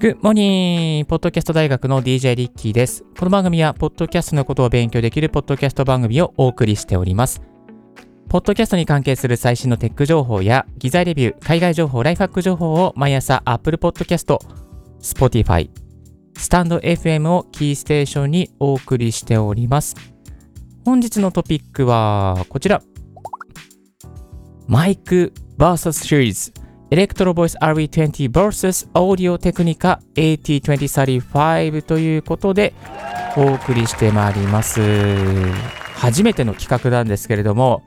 グッモニーポッドキャスト大学の DJ リッキーです。この番組は、ポッドキャストのことを勉強できるポッドキャスト番組をお送りしております。ポッドキャストに関係する最新のテック情報や、機材レビュー、海外情報、ライフハック情報を毎朝 Apple Podcast、Spotify、スタンド FM をキーステーションにお送りしております。本日のトピックはこちら。マイク VS シリーズ。エレクトロボイス RV20 vs オーディオテクニカ AT2035 ということでお送りしてまいります。初めての企画なんですけれども、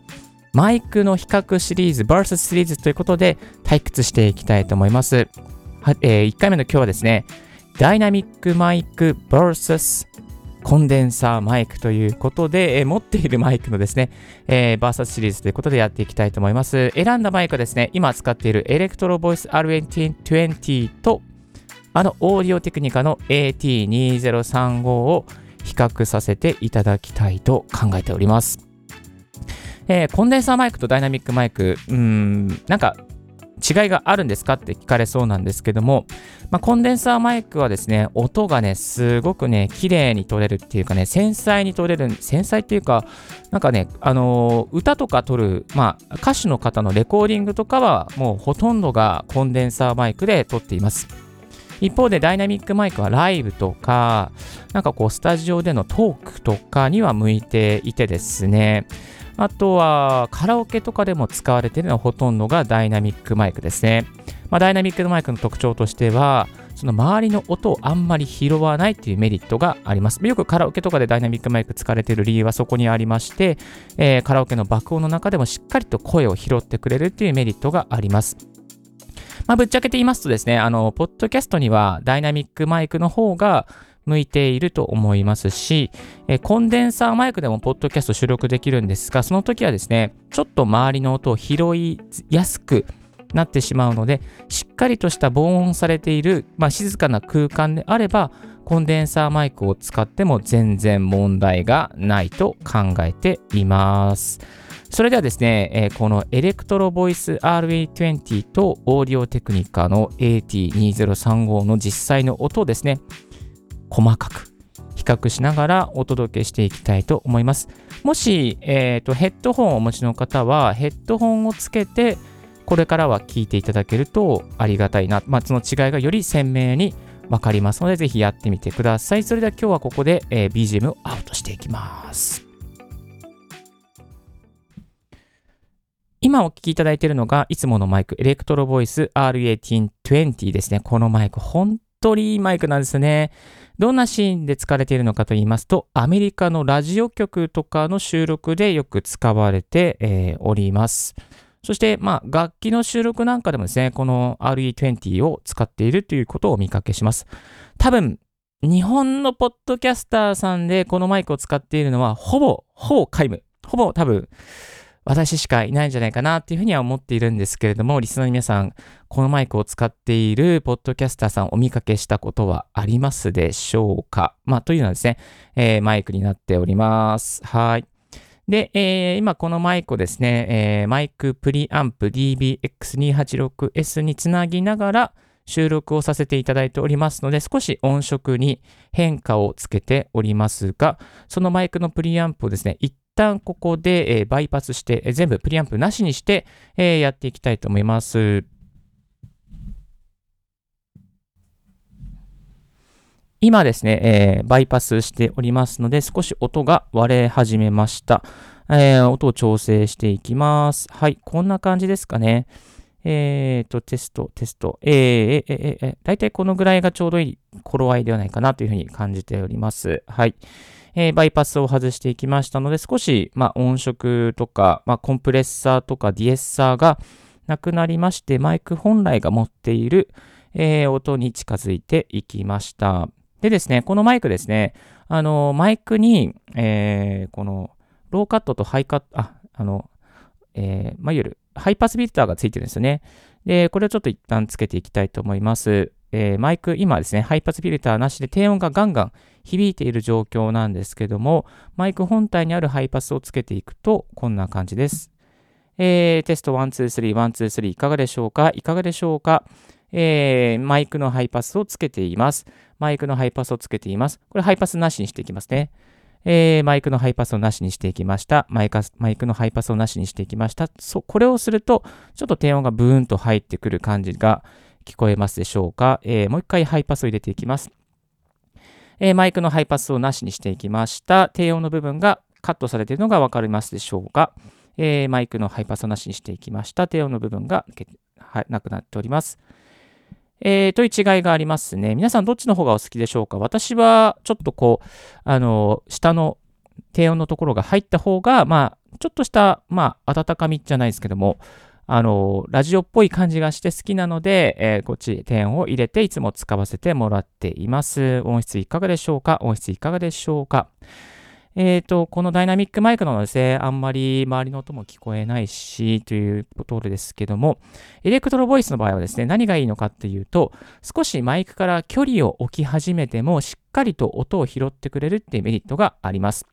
マイクの比較シリーズ vs シリーズということで退屈していきたいと思います。はえー、1回目の今日はですね、ダイナミックマイク vs コンデンサーマイクということで、え、持っているマイクのですね、えー、バーサスシリーズということでやっていきたいと思います。選んだマイクはですね、今使っているエレクトロボイス R2020 と、あのオーディオテクニカの AT2035 を比較させていただきたいと考えております。えー、コンデンサーマイクとダイナミックマイク、うん、なんか違いがあるんですかって聞かれそうなんですけども、まあ、コンデンサーマイクはですね、音がね、すごくね、綺麗に撮れるっていうかね、繊細に撮れる、繊細っていうか、なんかね、あのー、歌とか撮る、まあ、歌手の方のレコーディングとかは、もうほとんどがコンデンサーマイクで撮っています。一方でダイナミックマイクはライブとか、なんかこうスタジオでのトークとかには向いていてですね、あとはカラオケとかでも使われているのはほとんどがダイナミックマイクですね。まあ、ダイナミックマイクの特徴としては、その周りの音をあんまり拾わないっていうメリットがあります。よくカラオケとかでダイナミックマイク使われている理由はそこにありまして、えー、カラオケの爆音の中でもしっかりと声を拾ってくれるっていうメリットがあります。まあ、ぶっちゃけて言いますとですね、あの、ポッドキャストにはダイナミックマイクの方が向いていると思いますし、えコンデンサーマイクでもポッドキャスト収録できるんですが、その時はですね、ちょっと周りの音を拾いやすくなってしまうので、しっかりとした防音されている、まあ、静かな空間であれば、コンデンサーマイクを使っても全然問題がないと考えています。それではですね、えー、このエレクトロボイス RA20 とオーディオテクニカの AT2035 の実際の音をですね、細かく比較しながらお届けしていきたいと思います。もし、えーと、ヘッドホンをお持ちの方は、ヘッドホンをつけて、これからは聞いていただけるとありがたいな。まあ、その違いがより鮮明にわかりますので、ぜひやってみてください。それでは今日はここで、えー、BGM をアウトしていきます。今お聞きいただいているのが、いつものマイク、エレクトロボイス R1820 ですね。このマイク、本当にいいマイクなんですね。どんなシーンで使われているのかと言いますと、アメリカのラジオ局とかの収録でよく使われて、えー、おります。そして、まあ、楽器の収録なんかでもですね、この RE20 を使っているということをお見かけします。多分、日本のポッドキャスターさんでこのマイクを使っているのは、ほぼ、ほぼ皆無。ほぼ多分、私しかいないんじゃないかなっていうふうには思っているんですけれども、リスナーの皆さん、このマイクを使っているポッドキャスターさんお見かけしたことはありますでしょうか？まあ、というのはですね、えー、マイクになっております。はい。で、えー、今このマイクをですね、えー、マイクプリアンプ DBX286S につなぎながら収録をさせていただいておりますので、少し音色に変化をつけておりますが、そのマイクのプリアンプをですね、一旦ここで、え、バイパスして、え、全部プリアンプなしにして、え、やっていきたいと思います。今ですね、えー、バイパスしておりますので、少し音が割れ始めました。えー、音を調整していきます。はい、こんな感じですかね。えーと、テスト、テスト。えー、えー、え、えー、だいたいこのぐらいがちょうどいい頃合いではないかなというふうに感じております。はい。えー、バイパスを外していきましたので、少し、まあ、音色とか、まあ、コンプレッサーとかディエッサーがなくなりまして、マイク本来が持っている、えー、音に近づいていきました。でですね、このマイクですね、あの、マイクに、えー、この、ローカットとハイカット、あ、あの、えー、まあ、いわゆるハイパスフィルターがついてるんですよね。で、これをちょっと一旦つけていきたいと思います。えー、マイク、今ですね、ハイパスフィルターなしで低音がガンガン響いている状況なんですけども、マイク本体にあるハイパスをつけていくと、こんな感じです。えー、テスト1、2、3、1、2、3いかがでしょうか？いかがでしょうか？えー、マイクのハイパスをつけています。マイクのハイパスをつけています。これハイパスなしにしていきますね。えー、マイクのハイパスをなしにしていきました。マイマイクのハイパスをなしにしていきました。そこれをすると、ちょっと低音がブーンと入ってくる感じが聞こえますでしょうか？えー、もう一回ハイパスを入れていきます。えー、マイクのハイパスをなしにしていきました。低音の部分がカットされているのがわかりますでしょうか。えー、マイクのハイパスをなしにしていきました。低音の部分がなくなっております。えー、という違いがありますね。皆さんどっちの方がお好きでしょうか私はちょっとこう、あの、下の低音のところが入った方が、まあ、ちょっとした、まあ、温かみじゃないですけども、あの、ラジオっぽい感じがして好きなので、えー、こっち低音を入れていつも使わせてもらっています。音質いかがでしょうか？音質いかがでしょうか？えっ、ー、と、このダイナミックマイクなのですね、あんまり周りの音も聞こえないし、というところですけども、エレクトロボイスの場合はですね、何がいいのかっていうと、少しマイクから距離を置き始めても、しっかりと音を拾ってくれるっていうメリットがあります。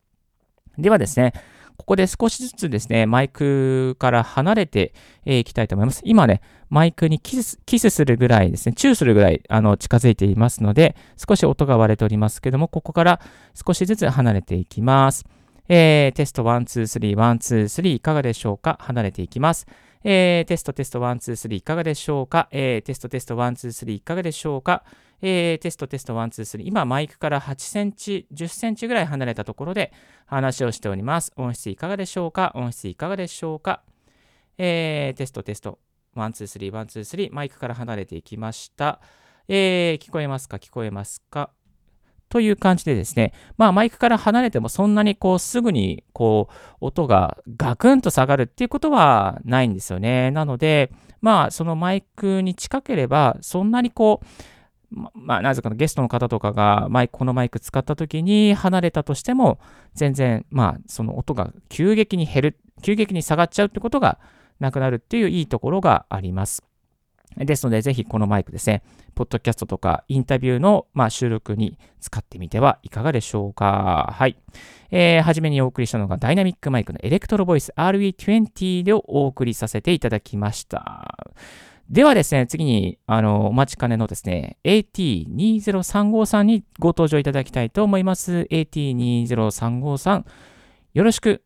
ではですね、ここで少しずつですね、マイクから離れていきたいと思います。今ね、マイクにキスキスするぐらいですね、チューするぐらいあの近づいていますので、少し音が割れておりますけども、ここから少しずつ離れていきます。えー、テスト1、2、3、1、2、3いかがでしょうか？離れていきます。えー、テストテスト1、2、3いかがでしょうか、えー、テストテスト1、2、3いかがでしょうか、えー、テストテスト1、2、3今マイクから8センチ、10センチぐらい離れたところで話をしております。音質いかがでしょうか？音質いかがでしょうか、えー、テストテスト。1、2、3、1、2、3マイクから離れていきました。えー、聞こえますか？聞こえますか？という感じでですね、まあマイクから離れてもそんなにこうすぐにこう音がガクンと下がるっていうことはないんですよね。なので、まあそのマイクに近ければそんなにこう、まあ、なぜかのゲストの方とかがマイク、このマイク使った時に離れたとしても、全然、まあ、その音が急激に減る、急激に下がっちゃうってことがなくなるっていういいところがあります。ですので、ぜひこのマイクですね、ポッドキャストとかインタビューの、まあ、収録に使ってみてはいかがでしょうか。はい。えー、はじめにお送りしたのがダイナミックマイクのエレクトロボイス RE20 でお送りさせていただきました。ではですね、次に、あの、お待ちかねのですね、AT20353 にご登場いただきたいと思います。AT20353、よろしく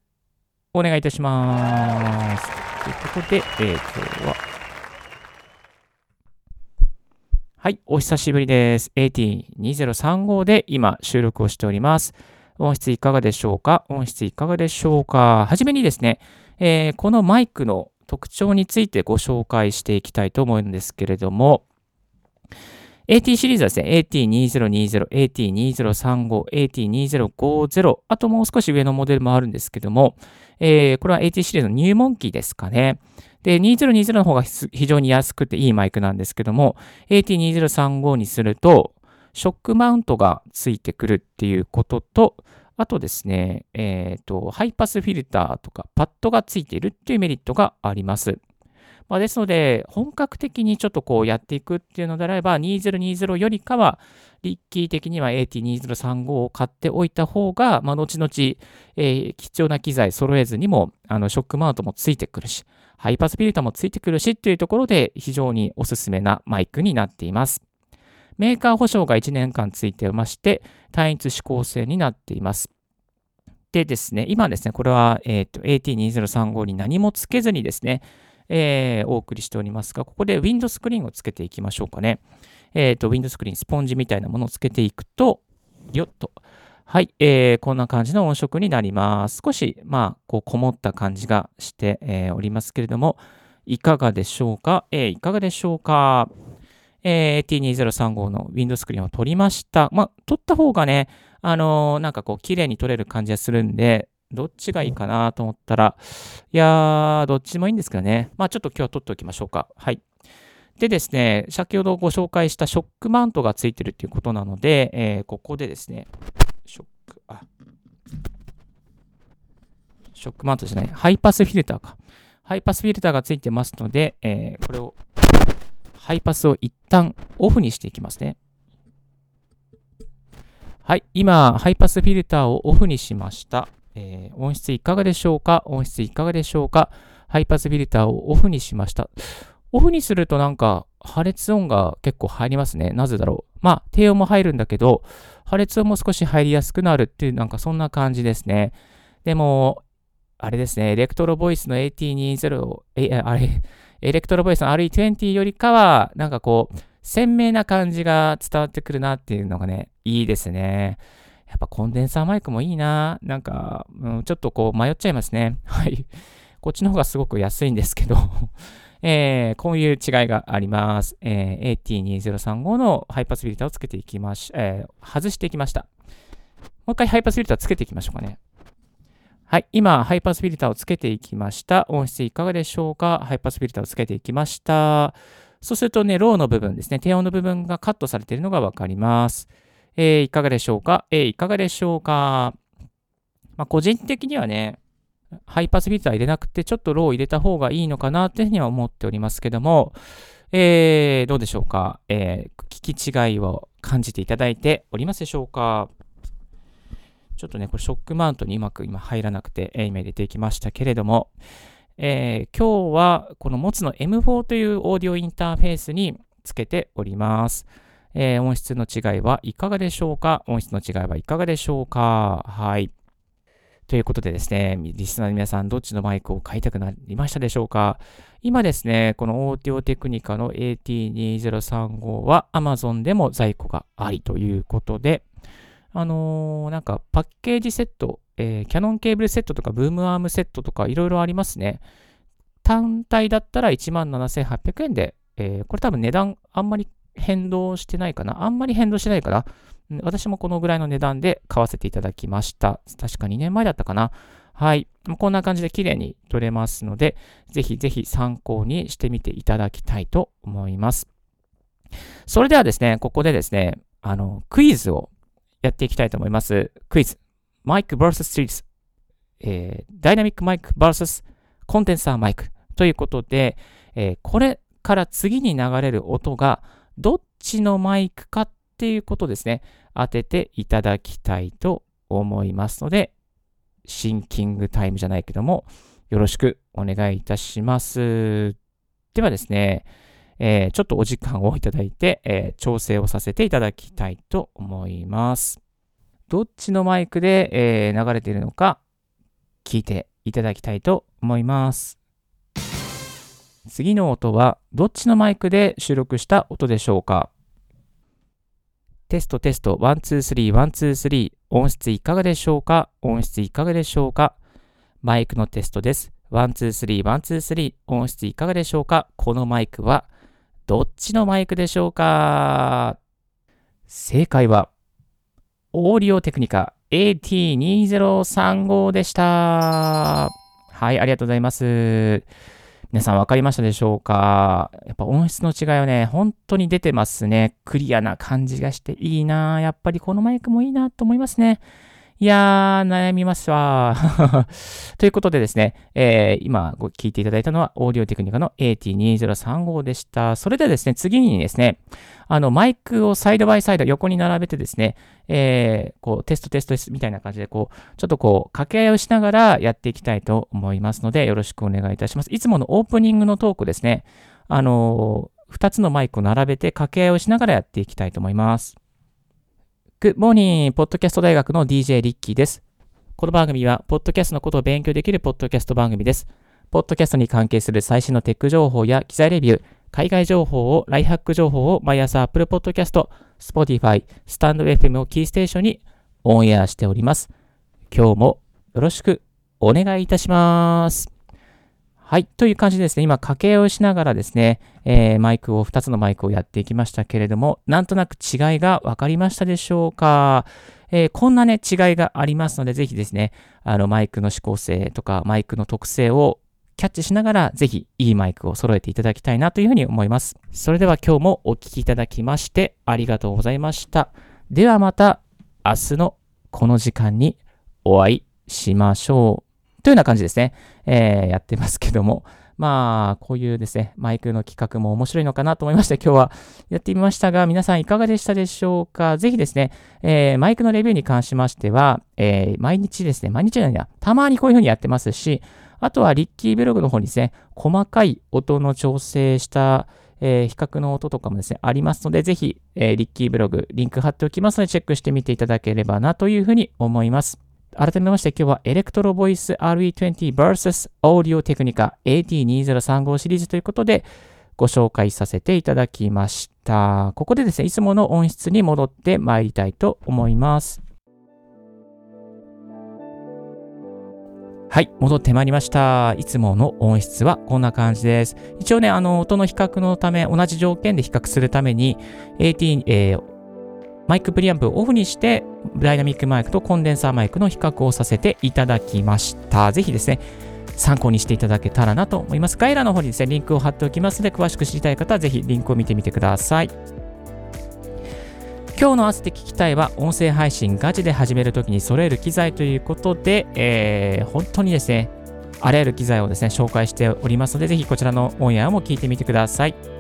お願いいたします。ということで、えー、今日は、はい、お久しぶりです。AT2035 で今収録をしております。音質いかがでしょうか？音質いかがでしょうか？はじめにですね、えー、このマイクの特徴についてご紹介していきたいと思うんですけれども、AT シリーズはですね、AT2020、AT2035、AT2050、あともう少し上のモデルもあるんですけども、えー、これは AT シリーズの入門機ですかね。で、2020の方が非常に安くていいマイクなんですけども、AT2035 にすると、ショックマウントがついてくるっていうことと、あとですね、えっ、ー、と、ハイパスフィルターとかパッドがついているっていうメリットがあります。まあ、ですので、本格的にちょっとこうやっていくっていうのであれば、2020よりかは、リッキー的には AT2035 を買っておいた方が、まあ、後々、えー、貴重な機材揃えずにも、あの、ショックマウントもついてくるし、ハイパスフィルターもついてくるしっていうところで、非常におすすめなマイクになっています。メーカー保証が1年間ついてまして、単一指向性になっています。でですね、今ですね、これは、えー、AT2035 に何もつけずにですね、えー、お送りしておりますが、ここでウィンドスクリーンをつけていきましょうかね。えっ、ー、と、ウィンドスクリーン、スポンジみたいなものをつけていくと、よっと。はい、えー、こんな感じの音色になります。少し、まあ、こう、こもった感じがして、えー、おりますけれども、いかがでしょうか、えー、いかがでしょうか？えー、T2035 のウィンドスクリーンを取りました。まあ、取った方がね、あのー、なんかこう、綺麗に撮れる感じがするんで、どっちがいいかなと思ったら、いやー、どっちもいいんですけどね。まあ、ちょっと今日は撮っておきましょうか。はい。でですね、先ほどご紹介したショックマウントがついてるっていうことなので、えー、ここでですね、ショック、あ、ショックマウントじゃない、ハイパスフィルターか。ハイパスフィルターがついてますので、えー、これを、ハイパスを一旦オフにしていきますね。はい、今、ハイパスフィルターをオフにしました。えー、音質いかがでしょうか？音質いかがでしょうか？ハイパスフィルターをオフにしました。オフにするとなんか、破裂音が結構入りますね。なぜだろう？まあ、低音も入るんだけど、破裂音も少し入りやすくなるっていう、なんかそんな感じですね。でも、あれですね、 Electro-Voice の AT20、え、あれ、 Electro-Voice の RE20 よりかは、なんかこう、鮮明な感じが伝わってくるなっていうのがね、いいですね。やっぱコンデンサーマイクもいいな。なんか、うん、ちょっとこう迷っちゃいますね。はい。こっちの方がすごく安いんですけど えー、こういう違いがあります。えー、AT2035 のハイパスフィルターをつけていきまし、えー、外していきました。もう一回ハイパスフィルターつけていきましょうかね。はい。今、ハイパスフィルターをつけていきました。音質いかがでしょうか？ハイパスフィルターをつけていきました。そうするとね、ローの部分ですね、低音の部分がカットされているのがわかります。えー、いかがでしょうか？えー、いかがでしょうか？まあ、個人的にはね、ハイパスフィルター入れなくて、ちょっとロー入れた方がいいのかなというふうには思っておりますけども、えー、どうでしょうか、えー、聞き違いを感じていただいておりますでしょうか？ちょっとね、これショックマウントにうまく今入らなくて、えー、今入れていきましたけれども、えー、今日はこの持つの M4 というオーディオインターフェースにつけております。えー、音質の違いはいかがでしょうか？音質の違いはいかがでしょうか？はい。ということでですね、リスナーの皆さん、どっちのマイクを買いたくなりましたでしょうか？今ですね、このオーディオテクニカの AT2035 は Amazon でも在庫がありということで、あのー、なんかパッケージセット、えー、キャノンケーブルセットとかブームアームセットとかいろいろありますね。単体だったら17,800円で、えー、これ多分値段あんまり変動してないかな？あんまり変動してないかな私もこのぐらいの値段で買わせていただきました。確か2年前だったかな？はい。こんな感じで綺麗に撮れますので、ぜひぜひ参考にしてみていただきたいと思います。それではですね、ここでですね、あの、クイズをやっていきたいと思います。クイズ。マイク vs ストリート。えー、ダイナミックマイク vs コンデンサーマイクということで、えー、これから次に流れる音がどっちのマイクかっていうことですね、当てていただきたいと思いますので、シンキングタイムじゃないけども、よろしくお願いいたします。ではですね、えー、ちょっとお時間をいただいて、えー、調整をさせていただきたいと思います。どっちのマイクで、えー、流れているのか聞いていただきたいと思います。次の音はどっちのマイクで収録した音でしょうか？テストテスト、 one two three、one two three。音質いかがでしょうか？音質いかがでしょうか？マイクのテストです。 one two three、one two three。音質いかがでしょうか？このマイクはどっちのマイクでしょうか？正解は、オーディオテクニカ AT2035 でした。はい、ありがとうございます。皆さん分かりましたでしょうか？やっぱ音質の違いはね、本当に出てますね。クリアな感じがしていいなやっぱりこのマイクもいいなと思いますね。いやー、悩みますわ。ということでですね、えー、今ご聞いていただいたのは、オーディオテクニカの AT2035 でした。それではですね、次にですね、あの、マイクをサイドバイサイド横に並べてですね、えー、こう、テストテストみたいな感じで、こう、ちょっとこう、掛け合いをしながらやっていきたいと思いますので、よろしくお願いいたします。いつものオープニングのトークですね、あのー、2つのマイクを並べて掛け合いをしながらやっていきたいと思います。Good morning! ポッドキャスト大学の DJ リッキーです。この番組は、ポッドキャストのことを勉強できるポッドキャスト番組です。ポッドキャストに関係する最新のテック情報や機材レビュー、海外情報を、ライハック情報を毎朝 Apple Podcast、Spotify、スタンド FM をキーステーションにオンエアしております。今日もよろしくお願いいたします。はい。という感じでですね、今、掛けをしながらですね、えー、マイクを、2つのマイクをやっていきましたけれども、なんとなく違いが分かりましたでしょうか？えー、こんなね、違いがありますので、ぜひですね、あの、マイクの指向性とか、マイクの特性をキャッチしながら、ぜひ、いいマイクを揃えていただきたいなというふうに思います。それでは今日もお聴きいただきまして、ありがとうございました。ではまた、明日のこの時間にお会いしましょう。というような感じですね、えー、やってますけども、まあ、こういうですね、マイクの企画も面白いのかなと思いまして、今日はやってみましたが、皆さんいかがでしたでしょうか？ぜひですね、えー、マイクのレビューに関しましては、えー、毎日ですね、毎日じゃないや、たまにこういう風にやってますし、あとはリッキーブログの方にですね、細かい音の調整した、えー、比較の音とかもですね、ありますので、ぜひ、えー、リッキーブログ、リンク貼っておきますので、チェックしてみていただければなというふうに思います。改めまして今日は Electro-Voice RE20 vs オーディオテクニカ AT2035 シリーズということでご紹介させていただきました。ここでですね、いつもの音質に戻ってまいりたいと思います。はい、戻ってまいりました。いつもの音質はこんな感じです。一応ね、あの、音の比較のため、同じ条件で比較するために、AT、えー、マイクプリアンプをオフにして、ダイナミックマイクとコンデンサーマイクの比較をさせていただきました。ぜひですね、参考にしていただけたらなと思います。概要欄の方にですね、リンクを貼っておきますので、詳しく知りたい方はぜひリンクを見てみてください。今日の合わせて聞きたいは、音声配信ガチで始めるときに揃える機材ということで、えー、本当にですね、あらゆる機材をですね、紹介しておりますので、ぜひこちらのオンエアも聞いてみてください。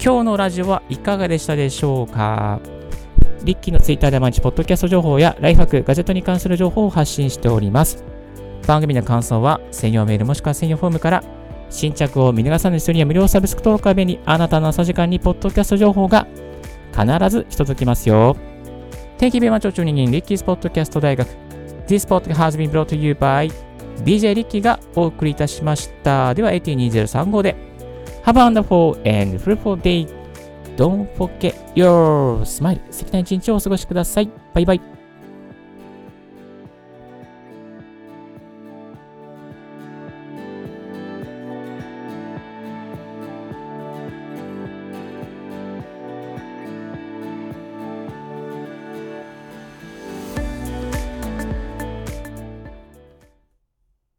今日のラジオはいかがでしたでしょうか？リッキーのツイッターで毎日ポッドキャスト情報やライフハック、ガジェットに関する情報を発信しております。番組の感想は専用メールもしくは専用フォームから新着を見逃さない人には無料サブスク登録は便利あなたの朝時間にポッドキャスト情報が必ず届きますよ。Thank you very much for tuning in Ricky's Podcast 大学。This podcast has been brought to you by DJ リッキーがお送りいたしました。では、AT2035 で Have a wonderful and fruitful day. Don't forget your smile. 素敵な一日をお過ごしください。バイバイ。